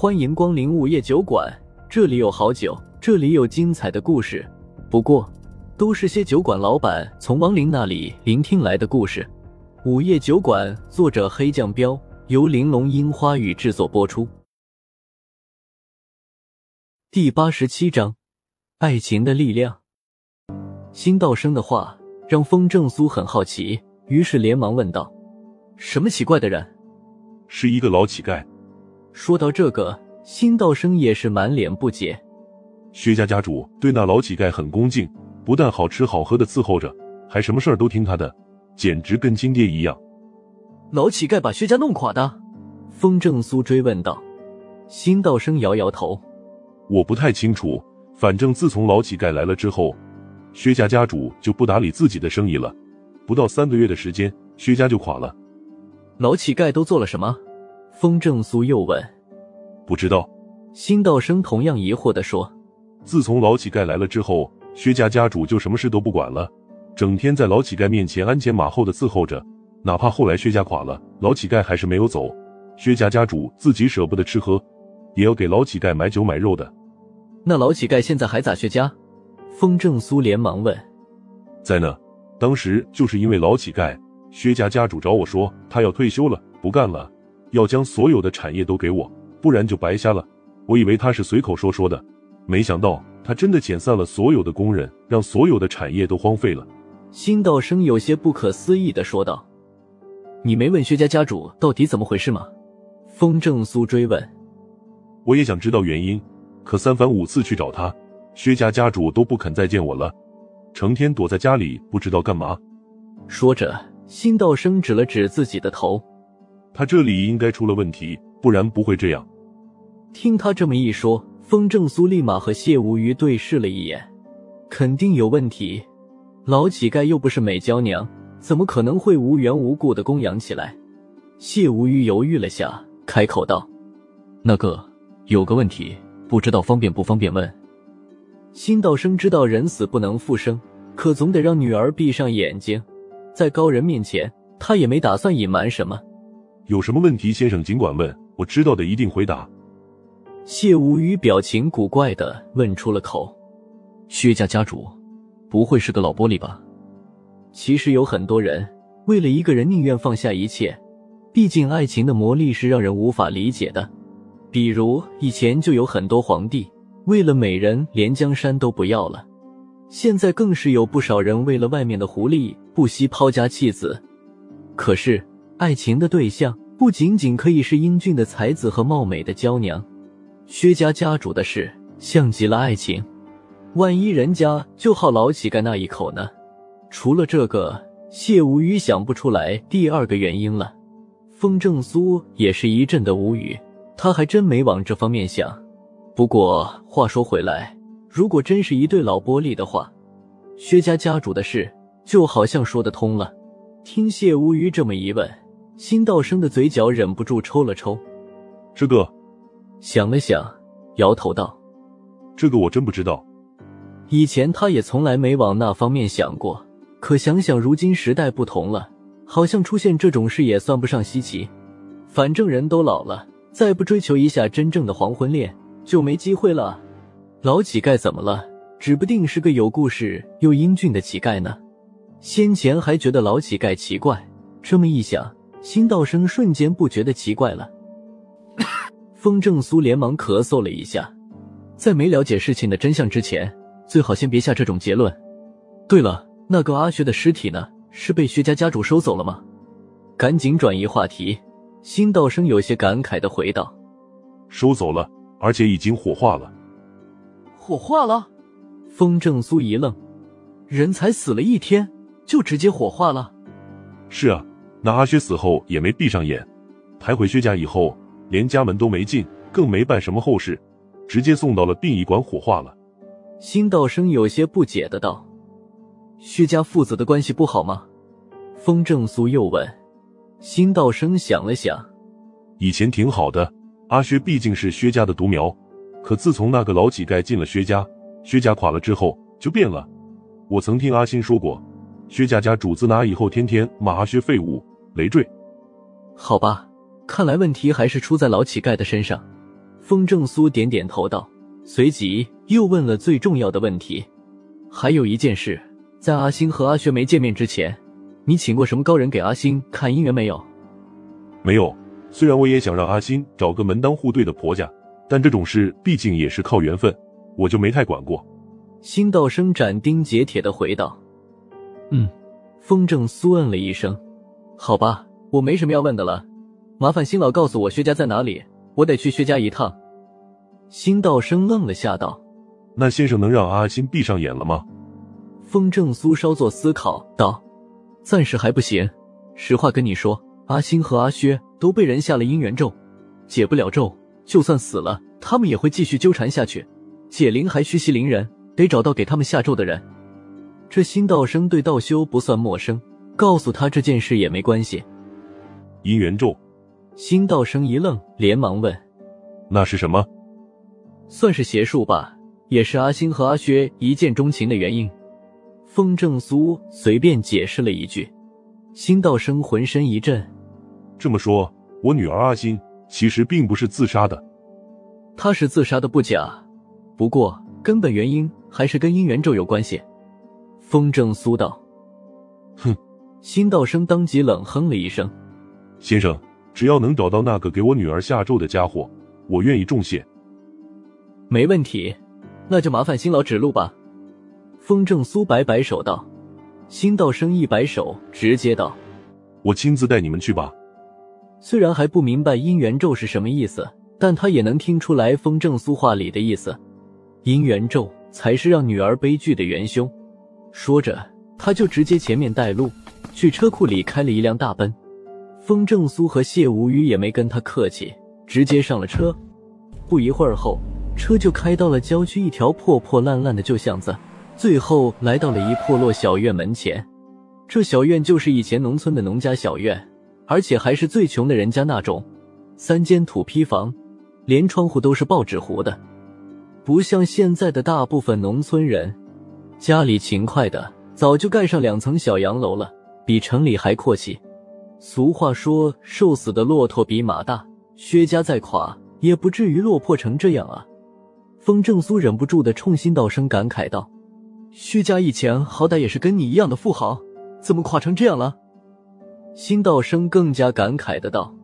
欢迎光临午夜酒馆，这里有好酒，这里有精彩的故事。不过，都是些酒馆老板从亡灵那里聆听来的故事。午夜酒馆，作者黑酱标，由玲珑樱花雨制作播出。第八十七章，爱情的力量。辛道生的话让风正苏很好奇，于是连忙问道：“什么奇怪的人？”“是一个老乞丐。”说到这个，辛道生也是满脸不解。薛家家主对那老乞丐很恭敬，不但好吃好喝的伺候着，还什么事儿都听他的。简直跟亲爹一样。老乞丐把薛家弄垮的？风正苏追问道。辛道生摇摇头，我不太清楚。反正自从老乞丐来了之后，薛家家主就不打理自己的生意了。不到三个月的时间，薛家就垮了。老乞丐都做了什么？风正苏又问。不知道。辛道生同样疑惑的说。自从老乞丐来了之后，薛家家主就什么事都不管了。整天在老乞丐面前鞍前马后的伺候着，哪怕后来薛家垮了，老乞丐还是没有走。薛家家主自己舍不得吃喝，也要给老乞丐买酒买肉的。那老乞丐现在还咋薛家？风正苏连忙问。在呢，当时就是因为老乞丐，薛家家主找我说他要退休了，不干了，要将所有的产业都给我，不然就白瞎了。我以为他是随口说说的，没想到他真的遣散了所有的工人，让所有的产业都荒废了。辛道生有些不可思议的说道：“你没问薛家家主到底怎么回事吗？”风正苏追问。“我也想知道原因，可三番五次去找他，薛家家主都不肯再见我了，成天躲在家里不知道干嘛。”说着，辛道生指了指自己的头：“他这里应该出了问题，不然不会这样。”听他这么一说，风正苏立马和谢无虞对视了一眼，肯定有问题。老乞丐又不是美娇娘，怎么可能会无缘无故的供养起来？谢无虞犹豫了下，开口道：“那个有个问题，不知道方便不方便问？”新道生知道人死不能复生，可总得让女儿闭上眼睛。在高人面前，他也没打算隐瞒什么。有什么问题，先生尽管问，我知道的一定回答。谢无虞表情古怪的问出了口：“薛家家主。”不会是个老玻璃吧？其实有很多人为了一个人宁愿放下一切，毕竟爱情的魔力是让人无法理解的。比如以前就有很多皇帝为了美人连江山都不要了，现在更是有不少人为了外面的狐狸不惜抛家弃子。可是爱情的对象不仅仅可以是英俊的才子和貌美的娇娘，薛家家主的事像极了爱情。万一人家就好老乞丐那一口呢？除了这个，谢无语想不出来第二个原因了。风正苏也是一阵的无语，他还真没往这方面想。不过话说回来，如果真是一对老玻璃的话，薛家家主的事就好像说得通了。听谢无语这么一问，辛道生的嘴角忍不住抽了抽。这个，想了想，摇头道：“这个我真不知道。”以前他也从来没往那方面想过，可想想如今时代不同了，好像出现这种事也算不上稀奇。反正人都老了，再不追求一下真正的黄昏恋，就没机会了。老乞丐怎么了？指不定是个有故事又英俊的乞丐呢。先前还觉得老乞丐奇怪，这么一想，辛道生瞬间不觉得奇怪了。风正苏连忙咳嗽了一下，在没了解事情的真相之前。最好先别下这种结论。对了，那个阿薛的尸体呢？是被薛家家主收走了吗？赶紧转移话题。辛道生有些感慨的回道：“收走了，而且已经火化了。”火化了？风正苏一愣，人才死了一天，就直接火化了？是啊，那阿薛死后也没闭上眼，抬回薛家以后，连家门都没进，更没办什么后事，直接送到了殡仪馆火化了。辛道生有些不解的道：“薛家父子的关系不好吗？”风正苏又问。辛道生想了想：“以前挺好的，阿薛毕竟是薛家的独苗。可自从那个老乞丐进了薛家，薛家垮了之后就变了。我曾听阿新说过，薛家家主自那以后天天骂阿薛废物、累赘。好吧，看来问题还是出在老乞丐的身上。”风正苏点点头道，随即又问了最重要的问题：“还有一件事，在阿星和阿学没见面之前，你请过什么高人给阿星看姻缘没有？”“没有。虽然我也想让阿星找个门当户对的婆家，但这种事毕竟也是靠缘分，我就没太管过。”辛道生斩钉截铁的回道。“嗯。”风正苏嗯了一声，“好吧，我没什么要问的了。麻烦新老告诉我薛家在哪里，我得去薛家一趟。”辛道生愣了下，道：“那先生能让阿星闭上眼了吗？”风正苏稍作思考，道：“暂时还不行。实话跟你说，阿星和阿薛都被人下了姻缘咒，解不了咒，就算死了，他们也会继续纠缠下去。解铃还须系铃人，得找到给他们下咒的人。”这辛道生对道修不算陌生，告诉他这件事也没关系。姻缘咒，辛道生一愣，连忙问：“那是什么？”算是邪术吧，也是阿星和阿薛一见钟情的原因。风正苏随便解释了一句，辛道生浑身一震。这么说，我女儿阿星其实并不是自杀的。她是自杀的不假，不过根本原因还是跟姻缘咒有关系。风正苏道：“哼！”辛道生当即冷哼了一声：“先生，只要能找到那个给我女儿下咒的家伙，我愿意重谢。”没问题，那就麻烦辛老指路吧。风正苏摆摆手道。辛道生一摆手，直接道：“我亲自带你们去吧。”虽然还不明白姻缘咒是什么意思，但他也能听出来风正苏话里的意思。姻缘咒才是让女儿悲剧的元凶。说着，他就直接前面带路，去车库里开了一辆大奔。风正苏和谢无虞也没跟他客气，直接上了车。不一会儿后，车就开到了郊区一条破破烂烂的旧巷子，最后来到了一破落小院门前。这小院就是以前农村的农家小院，而且还是最穷的人家那种，三间土坯房，连窗户都是报纸糊的，不像现在的大部分农村人。家里勤快的早就盖上两层小洋楼了，比城里还阔气。俗话说：“瘦死的骆驼比马大。”薛家再垮也不至于落魄成这样啊！风正苏忍不住的冲辛道生感慨道：“薛家以前好歹也是跟你一样的富豪，怎么垮成这样了？”辛道生更加感慨的道：“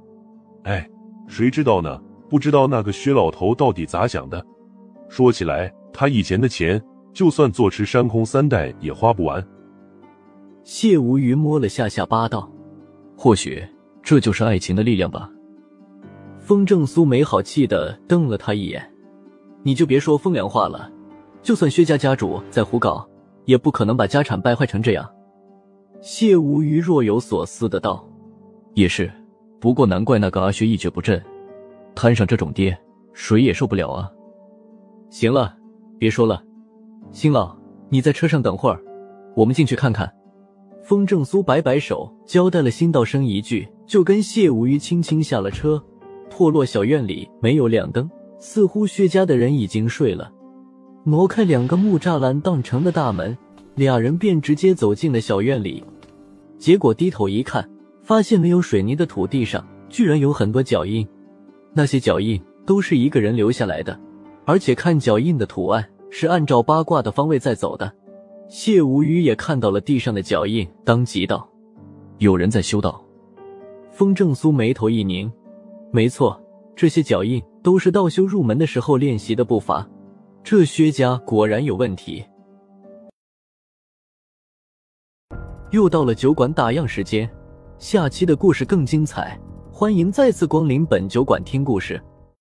哎，谁知道呢？不知道那个薛老头到底咋想的。说起来，他以前的钱……”就算坐吃山空三代也花不完。谢无虞摸了下下巴道：“或许这就是爱情的力量吧。”风正苏没好气的瞪了他一眼：“你就别说风凉话了，就算薛家家主在胡搞，也不可能把家产败坏成这样。”谢无虞若有所思的道：“也是，不过难怪那个阿薛一蹶不振，摊上这种爹，谁也受不了啊。”行了，别说了。新老，你在车上等会儿，我们进去看看。风正苏摆摆手，交代了辛道生一句，就跟谢无虞轻轻下了车。破落小院里没有亮灯，似乎薛家的人已经睡了。挪开两个木栅栏当成的大门，俩人便直接走进了小院里。结果低头一看，发现没有水泥的土地上居然有很多脚印，那些脚印都是一个人留下来的，而且看脚印的图案。是按照八卦的方位在走的。谢无虞也看到了地上的脚印，当即道：“有人在修道。”风正苏眉头一拧：“没错，这些脚印都是道修入门的时候练习的步伐。这薛家果然有问题。”又到了酒馆打烊时间，下期的故事更精彩，欢迎再次光临本酒馆听故事。